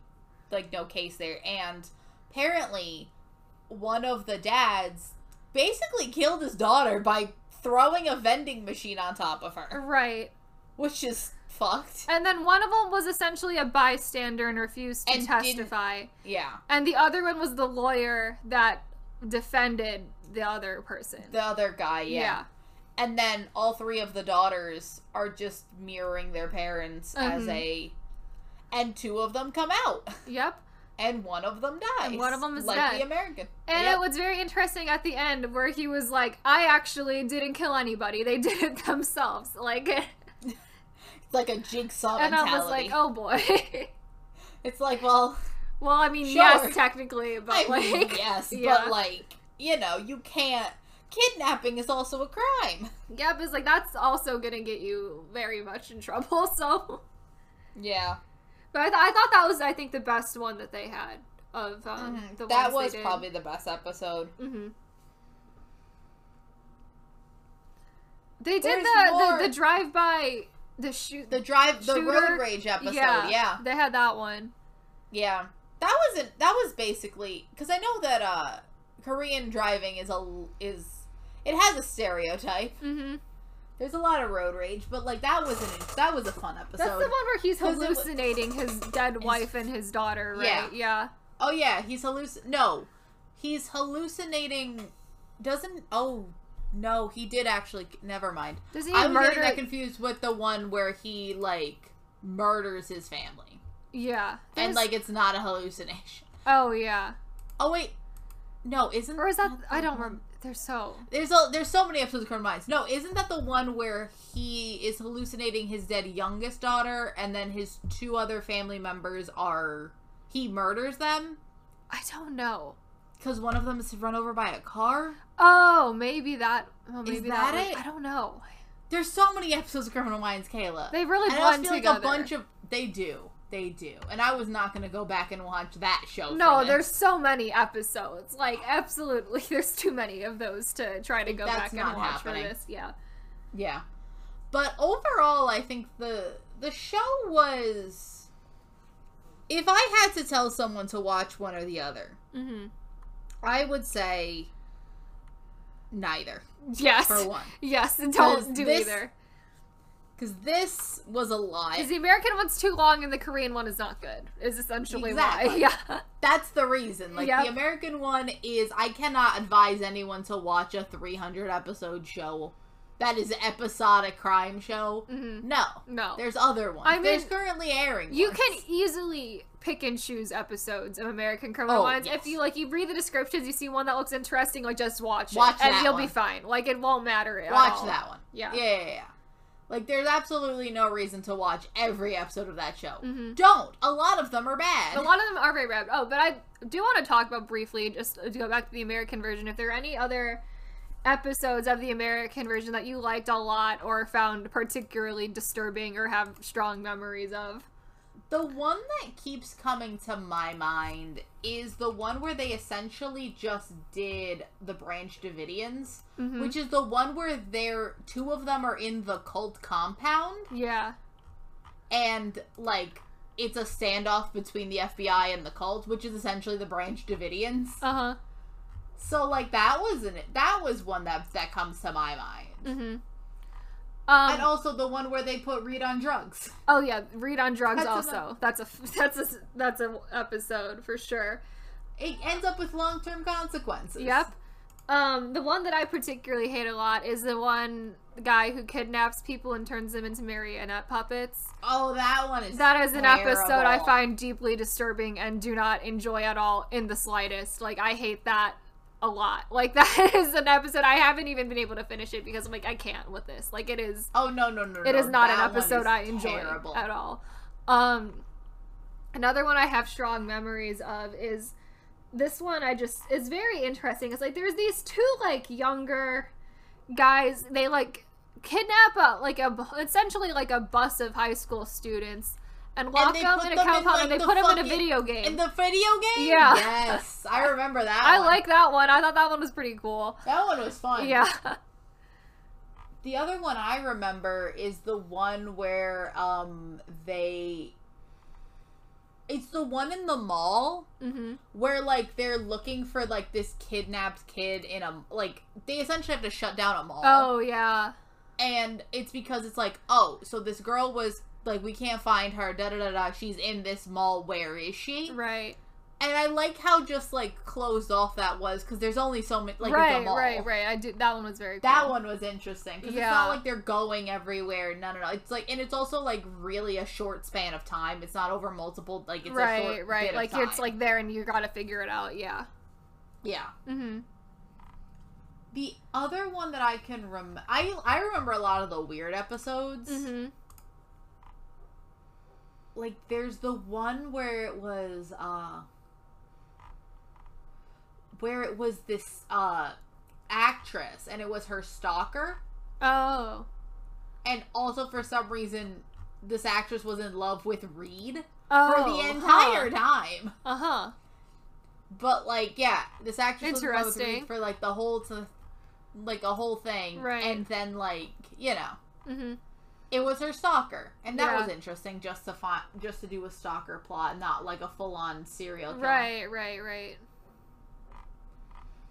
like no case there. And apparently, one of the dads basically killed his daughter by throwing a vending machine on top of her, Right. which is fucked. And then one of them was essentially a bystander and refused to And testify. Yeah, And the other one was the lawyer that defended the other person. the other guy, yeah. And then all three of the daughters are just mirroring their parents as Mhm. a, and two of them come out, Yep. and one of them dies. And one of them is like dead. the American. And Yep. it was very interesting at the end where he was like, I actually didn't kill anybody. They did it themselves. Like, like a jigsaw and mentality. I was like, oh boy. It's like, well, well, I mean, Sure. yes, technically, but I like, mean, yes, yeah. but like, you know, you can't. Kidnapping is also a crime. Yep, it's like that's also gonna get you very much in trouble. So, Yeah, but I, th- I thought that was, I think, the best one that they had of um, Mhm. the that ones was they did. probably the best episode. hmm They did the, the the drive by the shoot. The drive, the Shooter? road rage episode. Yeah, yeah. they had that one. Yeah, that wasn't. That was basically because I know that uh Korean driving is a is it has a stereotype. hmm There's a lot of road rage, but like that was an that was a fun episode. That's the one where he's hallucinating his dead wife and his daughter, right? Yeah. Yeah. Oh yeah, he's halluc. No, he's hallucinating. Doesn't oh, No, he did actually. Never mind. Does he I'm murder? getting that confused with the one where he like murders his family, yeah. and There's- like it's not a hallucination. Oh yeah. Oh wait, no, isn't Or is that? the I don't remember. They're so. There's a, there's so many episodes of Criminal Minds. No, isn't that the one where he is hallucinating his dead youngest daughter, and then his two other family members are he murders them I don't know. because one of them is run over by a car. Oh, maybe that. Oh, maybe that was- it? I don't know. There's so many episodes of Criminal Minds, Kayla. They really and I also blend like together. a bunch of they do, they do, and I was not gonna go back and watch that show. No, there's so many episodes. Like absolutely, there's too many of those to try to go That's back and watch happening. for this. Yeah. Yeah. But overall, I think the the show was if I had to tell someone to watch one or the other, Mm-hmm. I would say neither. Yes. For one. Yes. Don't do this- either. Cuz this was a lie. Because the American one's too long and the Korean one is not good. Is essentially why. Yeah. That's the reason. Like Yep. the American one is I cannot advise anyone to watch a 300 episode show. That is an episodic crime show. hmm No. No. There's other ones. I mean, There's currently airing. You ones. can easily pick and choose episodes of American Criminal Oh, Minds. yes. If you like, you read the descriptions, you see one that looks interesting, like just watch, Watch it, and you'll one. be fine. Like it won't matter. At watch all. that one. Yeah. Yeah, yeah, yeah. Like, there's absolutely no reason to watch every episode of that show. Mhm. Don't. A lot of them are bad. A lot of them are very bad. Oh, but I do want to talk about briefly, just to go back to the American version. If there are any other episodes of the American version that you liked a lot or found particularly disturbing or have strong memories of. The one that keeps coming to my mind is the one where they essentially just did the Branch Davidians, Mhm. which is the one where they're two of them are in the cult compound Yeah. and like it's a standoff between the FBI and the cult, which is essentially the Branch Davidians. Uh huh. So like that wasn't it. That was one that that comes to my mind. Mm-hmm. Um, and also the one where they put Reid on drugs. Oh yeah, Reid on drugs. That's also, that's a that's a that's a episode for sure. It ends up with long term consequences. Yep. Um, the one that I particularly hate a lot is the one guy who kidnaps people and turns them into marionette puppets. Oh, that one is. That is an episode I find deeply disturbing and do not enjoy at all in the slightest. Like I hate that a lot. Like that is an episode I haven't even been able to finish it because I'm like I can't with this. Like it is Oh no no no! it no. is not an That one episode I enjoy terrible. at all. Um, another one I have strong memories of is this one. I just is very interesting. It's like there's these two like younger guys. They like kidnap a like a essentially like a bus of high school students and lock they them in a them in, like, and they the put them in a video game. In the video game. Yeah. Yes, I remember that. I one. like that one. I thought that one was pretty cool. that one was fun. Yeah. The other one I remember is the one where um they. It's the one in the mall hmm where like they're looking for like this kidnapped kid in a like they essentially have to shut down a mall. Oh yeah. and it's because it's like oh so this girl was like we can't find her da da da da she's in this mall where is she Right. and i like how just like closed off that was because there's only so many like it's a right. mall. Right. Right. I did. That one was very. that cool. one was interesting because it's Yeah. not like they're going everywhere no no no it's like and it's also like really a short span of time it's not over multiple like it's a right, short right. Like it's like there and you gotta figure it out. Yeah. yeah Mm-hmm. the other one that i can rem i i remember a lot of the weird episodes Mm-hmm. Like there's the one where it was uh where it was this uh actress and it was her stalker Oh. and also for some reason this actress was in love with Reid Oh. for the entire time Uh huh. but like yeah this actress was in love with. Reid for like the whole to like a whole thing Right. and then like you know Mm-hmm. It was her stalker and that Yeah. was interesting just to find just to do a stalker plot not like a full-on serial killer Right. Right. Right.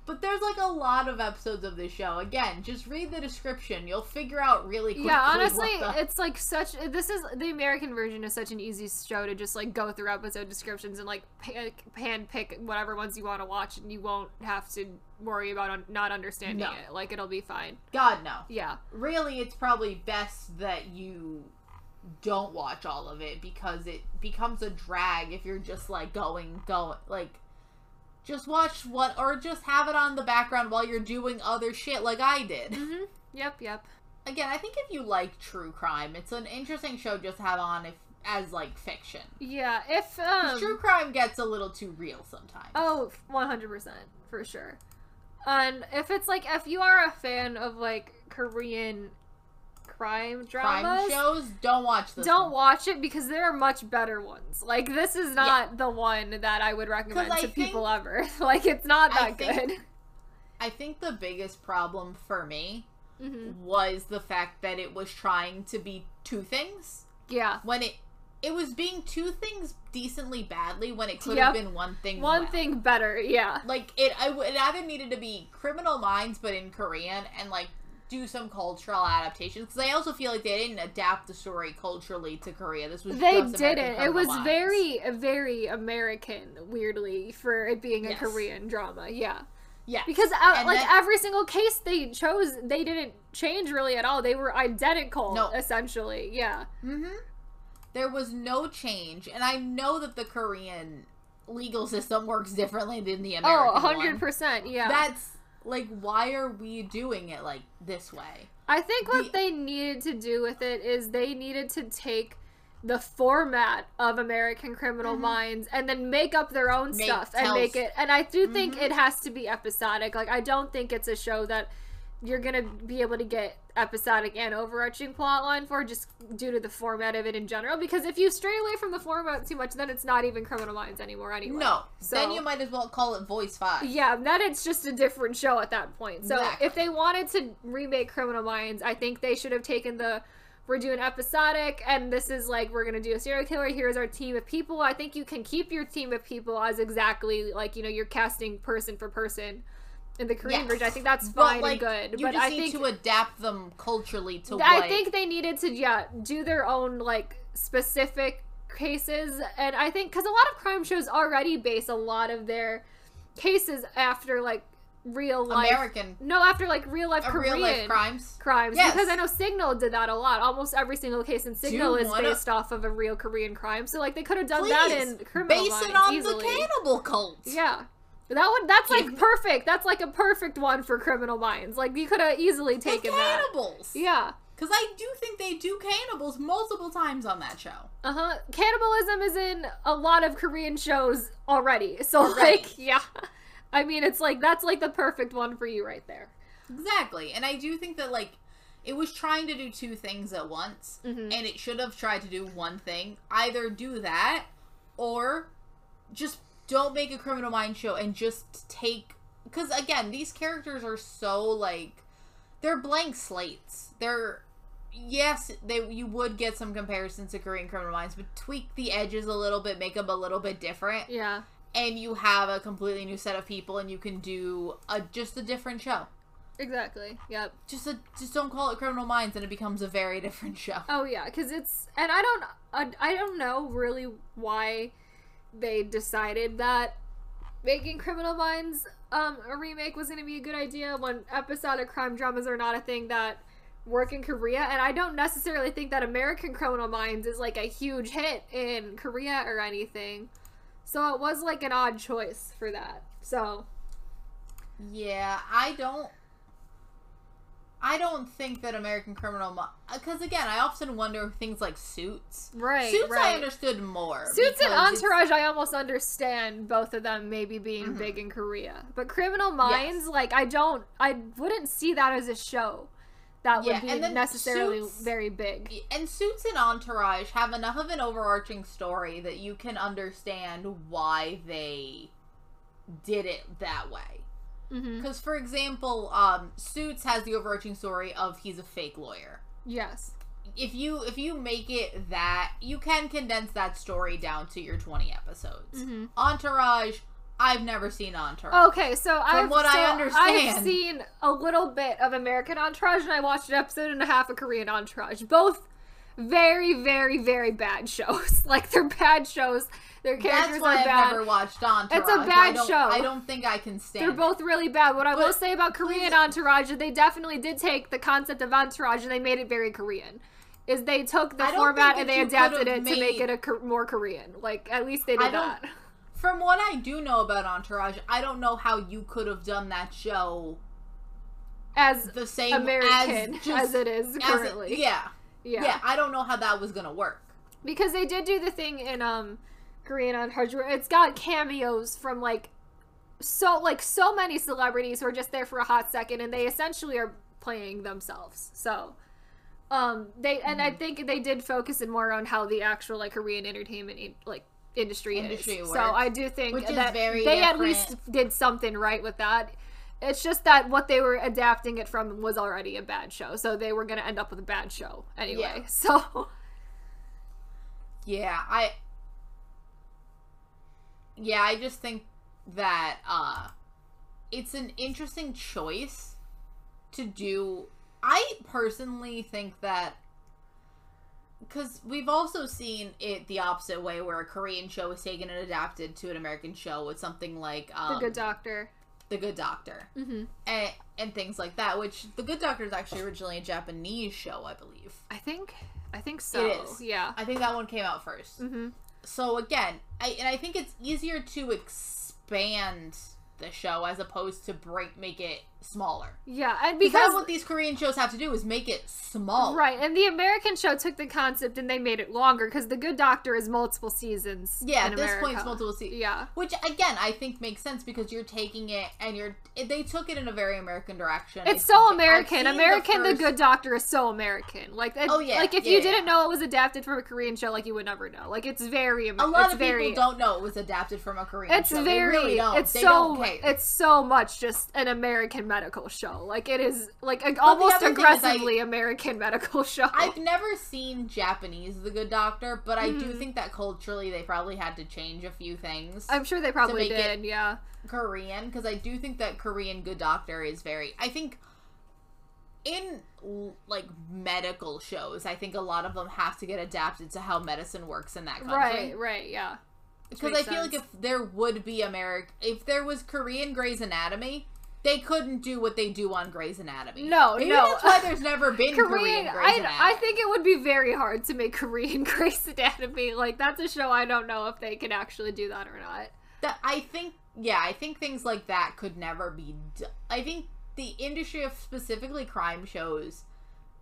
But there's like a lot of episodes of this show. Again, just read the description. You'll figure out really quickly. Yeah, honestly, the- it's like such. This is the American version is such an easy show to just like go through episode descriptions and like pick, hand pick whatever ones you want to watch, and you won't have to worry about un- not understanding No. it. Like it'll be fine. God no. Yeah, Really, it's probably best that you don't watch all of it because it becomes a drag if you're just like going going like just watch what or just have it on the background while you're doing other shit like I did. mm-hmm. yep, yep. Again, I think if you like true crime, it's an interesting show just have on if as like fiction. Yeah, if um, true crime gets a little too real sometimes. Oh, 100% for sure. And if it's like if you are a fan of like Korean crime crime dramas, shows, don't watch this. don't one. watch it because there are much better ones. Like this is not the one that I would recommend I to people ever. like it's not I that think- good. I think the biggest problem for me hmm was the fact that it was trying to be two things Yeah. when it it was being two things decently badly when it could Yep. have been one thing One well. thing better, yeah. like it I w- it either needed to be criminal minds but in korean and like do some cultural adaptations because i also feel like they didn't adapt the story culturally to korea this was They didn't. It was very, very American, weirdly, for it being a Yes. Korean drama. Yeah. yeah Because uh, like then- every single case they chose, they didn't change really at all. They were identical, No. essentially. Yeah. Mm-hmm. There was no change, and I know that the Korean legal system works differently than the American Oh, one. hundred percent. Yeah. That's like, why are we doing it like this way? I think what the- they needed to do with it is they needed to take the format of American Criminal Mhm. Minds and then make up their own Make- stuff and make it. And I do think Mhm. it has to be episodic. Like I don't think it's a show that you're gonna be able to get episodic and overarching plot line for just due to the format of it in general. Because if you stray away from the format too much, then it's not even Criminal Minds anymore anyway. No, So- then you might as well call it Voice Five. Yeah, then it's just a different show at that point. So Exactly. if they wanted to remake Criminal Minds, I think they should have taken the we're doing episodic and this is like we're gonna do a serial killer, here's our team of people. I think you can keep your team of people as exactly like, you know, you're casting person for person in the Korean Yes. version. I think that's fine like, and good. You but just I need think to adapt them culturally to I what. think they needed to yeah do their own like specific cases, and I think because a lot of crime shows already base a lot of their cases after like real life. American No, after like real life uh, Korean real life crimes. crimes Yes. because I know Signal did that a lot. Almost every single case in Signal is wanna- based off of a real Korean crime. So like they could have done that Please, in Criminal base it on easily. the cannibal cult. Yeah. That would that's like Give- perfect. That's like a perfect one for Criminal Minds. Like you could have easily taken that. cannibals. Yeah. Because I do think they do cannibals multiple times on that show. Uh huh. Cannibalism is in a lot of Korean shows already. So, Already. like, yeah. I mean, it's like, that's like the perfect one for you right there. Exactly. And I do think that, like, it was trying to do two things at once, Mhm. and it should have tried to do one thing. Either do that, or just don't make a Criminal Minds show and just take. Because, again, these characters are so, like, they're blank slates. They're. Yes, they you would get some comparisons to Korean Criminal Minds, but tweak the edges a little bit, make them a little bit different, Yeah. and you have a completely new set of people, and you can do a just a different show Exactly. Yep. just a, just don't call it criminal minds and it becomes a very different show Oh, yeah. Because it's, and I don't, I, I don't know really why they decided that making Criminal Minds um, a remake was going to be a good idea when episodic crime dramas are not a thing that work in Korea. And I don't necessarily think that American Criminal Minds is like a huge hit in Korea or anything. So it was like an odd choice for that. So, yeah i don't i don't think that american criminal because again i often wonder things like suits right. suits right. i understood more Suits and Entourage, I almost understand both of them maybe being Mhm. big in Korea, but Criminal Minds, like I don't, I wouldn't see that as a show that would be necessarily Suits- very big. and suits and entourage have enough of an overarching story that you can understand why they did it that way hmm because for example um suits has the overarching story of he's a fake lawyer Yes. if you if you make it that you can condense that story down to your 20 episodes Mhm. entourage I've never seen Entourage. Okay, so I've what I understand- I've seen a little bit of American Entourage, and I watched an episode and a half of Korean Entourage. Both very, very, very bad shows. like they're bad shows. Their characters That's why are I've bad. never watched Entourage. It's a bad don't- show. I don't think I can stand They're it. both really bad. What I will say about Korean Entourage is they definitely did take the concept of Entourage and they made it very Korean. Is they took the format and they adapted it to make it a more Korean. Like at least they I did that. From what I do know about Entourage, I don't know how you could have done that show As the same American as, as, just, it is as it- currently. yeah, yeah. yeah. I don't know how that was gonna work. because they did do the thing in um Korean Entourage where it's got cameos from like so like so many celebrities who are just there for a hot second and they essentially are playing themselves. So um they and. I think they did focus it more on how the actual like Korean entertainment like industry, Industry is. works, So I do think that they at least did something right with that. It's just that what they were adapting it from was already a bad show, so they were going to end up with a bad show anyway. Yeah. So Yeah, I. Yeah, I just think that uh it's an interesting choice to do. I personally think that because we've also seen it the opposite way, where a Korean show is taken and adapted to an American show with something like um, the Good Doctor. The Good Doctor, hmm and and things like that. Which The Good Doctor is actually originally a Japanese show, I believe. I think I think so. It is. Yeah. I think that one came out first. hmm so again, I and I think it's easier to expand the show as opposed to break make it smaller. Yeah, and Because because what these Korean shows have to do is make it small. right, and the American show took the concept and they made it longer because the Good Doctor is multiple seasons. Yeah, at this point it's multiple seasons. Yeah. Which again I think makes sense because you're taking it and you're they took it in a very American direction. It's I so American. American, the, first- Good Doctor is so American. Like, Oh, yeah, like if yeah, you yeah. didn't know it was adapted from a Korean show, like you would never know. Like, it's very. A lot it's of very, people don't know it was adapted from a Korean It's show. very. they really don't. It's they so. It's so much just an American medical show. Like it is like a, almost is I- aggressively American medical show. I've never seen Japanese The Good Doctor, but I do Mhm. think that culturally they probably had to change a few things. I'm sure they probably did. Yeah. Korean because I do think that Korean Good Doctor is very. I think in like medical shows, I think a lot of them have to get adapted to how medicine works in that country. Right. Right. Yeah. Because I feel like if there would be America, if there was Korean Grey's Anatomy. They couldn't do what they do on Grey's Anatomy. No, Maybe no. that's why there's never been Korean, Korean, Grey's I, Anatomy. I think it would be very hard to make Korean Grey's Anatomy. Like that's a show I don't know if they can actually do that or not. that I think yeah, I think things like that could never be done. I think the industry of specifically crime shows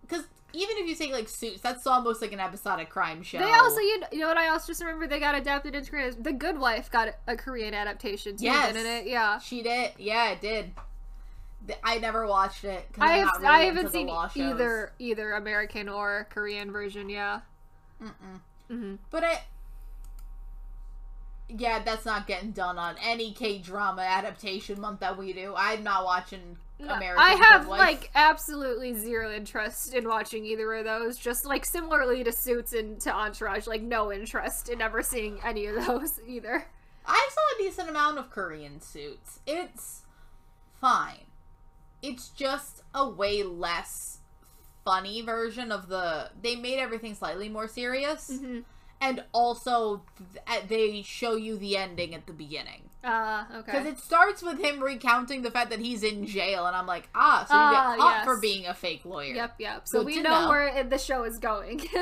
because even if you take like Suits, that's almost like an episodic crime show. They also, you know, you know what I also just remember they got adapted into Korean. The Good Wife got a Korean adaptation too, Yes. didn't it? Yeah. she did, yeah, it did. I never watched it. I have, really I haven't seen either either American or Korean version. Yeah. Mm-mm. hmm But I. Yeah, that's not getting done on any K drama adaptation month that we do. I'm not watching American. I have like absolutely zero interest in watching either of those. Just like similarly to Suits and to Entourage, like no interest in ever seeing any of those either. I saw a decent amount of Korean suits. It's fine. It's just a way less funny version of the. They made everything slightly more serious, Mm-hmm. and also th- they show you the ending at the beginning Uh, because it starts with him recounting the fact that he's in jail, and I'm like, ah, so you Ah, get caught yes. for being a fake lawyer. Yep, yep. So Good we know, know. where the show is going.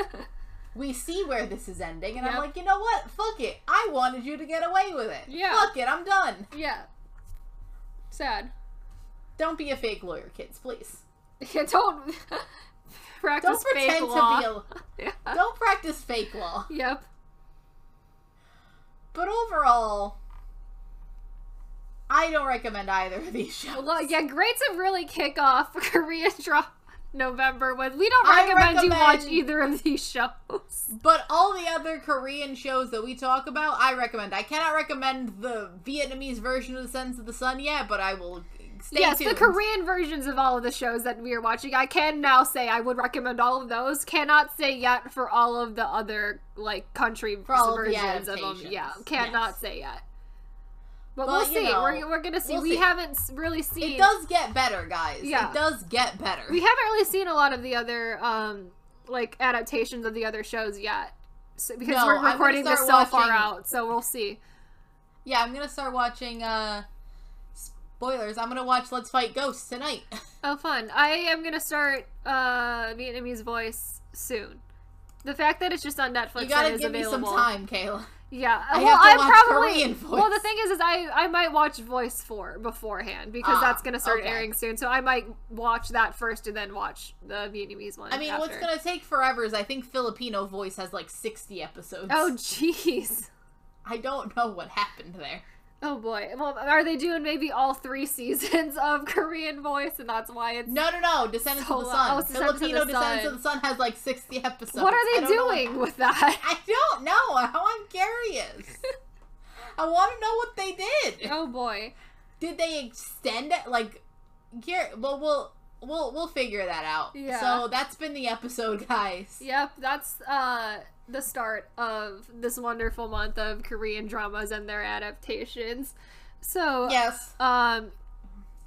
We see where this is ending, and I'm like, you know what? Fuck it. I wanted you to get away with it. Yeah. Fuck it. I'm done. yeah. Sad. Don't be a fake lawyer, kids, please. Yeah, don't practice Don't fake pretend law. to be a yeah. don't practice fake law. Yep. But overall, I don't recommend either of these shows. Well, yeah, great to really kick off Korean drama November with. We don't I recommend, you watch either of these shows. But all the other Korean shows that we talk about, I recommend. I cannot recommend the Vietnamese version of The Sons of the Sun yet, but I will stay yes, tuned. the Korean versions of all of the shows that we are watching. I can now say I would recommend all of those. Cannot say yet for all of the other like country all of versions of them. Yeah, cannot Yes. say yet. But, we'll see. know, we're, we're gonna see. we'll we see. haven't really seen. It does get better, guys. Yeah. It does get better. We haven't really seen a lot of the other um like adaptations of the other shows yet. So, because No, we're recording this so start far out, so we'll see. yeah, I'm gonna start watching. uh Spoilers. I'm gonna watch Let's Fight Ghosts tonight. Oh, fun! I am gonna start uh Vietnamese voice soon. The fact that it's just on Netflix you gotta give me some time, Kayla. Yeah, I well, have to I watch probably. Korean voice. Well, the thing is, is I I might watch Voice Four beforehand because Ah, that's gonna start okay. airing soon. So I might watch that first and then watch the Vietnamese one. I mean, what's gonna take forever is I think Filipino voice has like 60 episodes. Oh, jeez. I don't know what happened there. Oh boy. Well, are they doing maybe all three seasons of Korean voice, and that's why it's No, no, no. Descendants So of the Sun. oh, Descendants of Filipino the Descendants Sun. of the Sun has like 60 episodes. What are they don't know doing with that? I don't know. How I'm curious. I want to know what they did. oh boy. Did they extend it? Like, here. Well, we'll we'll we'll figure that out. Yeah. So that's been the episode, guys. Yep, that's uh the start of this wonderful month of Korean dramas and their adaptations. So Yes. Um,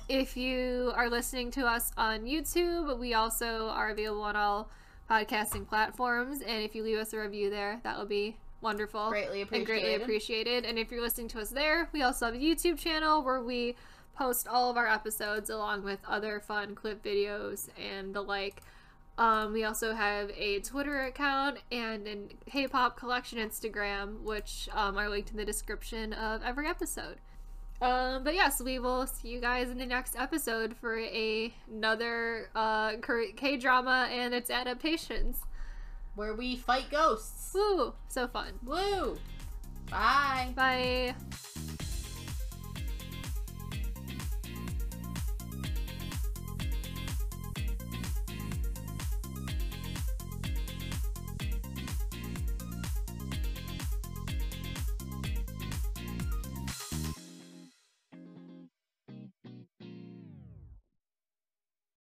if you are listening to us on YouTube, we also are available on all podcasting platforms. And if you leave us a review there, that would be wonderful. Greatly appreciated. And greatly appreciated. appreciated. And if you're listening to us there, we also have a YouTube channel where we post all of our episodes along with other fun clip videos and the like. Um, we also have a Twitter account and an Hey Pop collection Instagram, which um, are linked in the description of every episode. Um, but yes, we will see you guys in the next episode for a, another uh, K drama and its adaptations. Where we fight ghosts. Woo! So fun. Woo. Bye. Bye.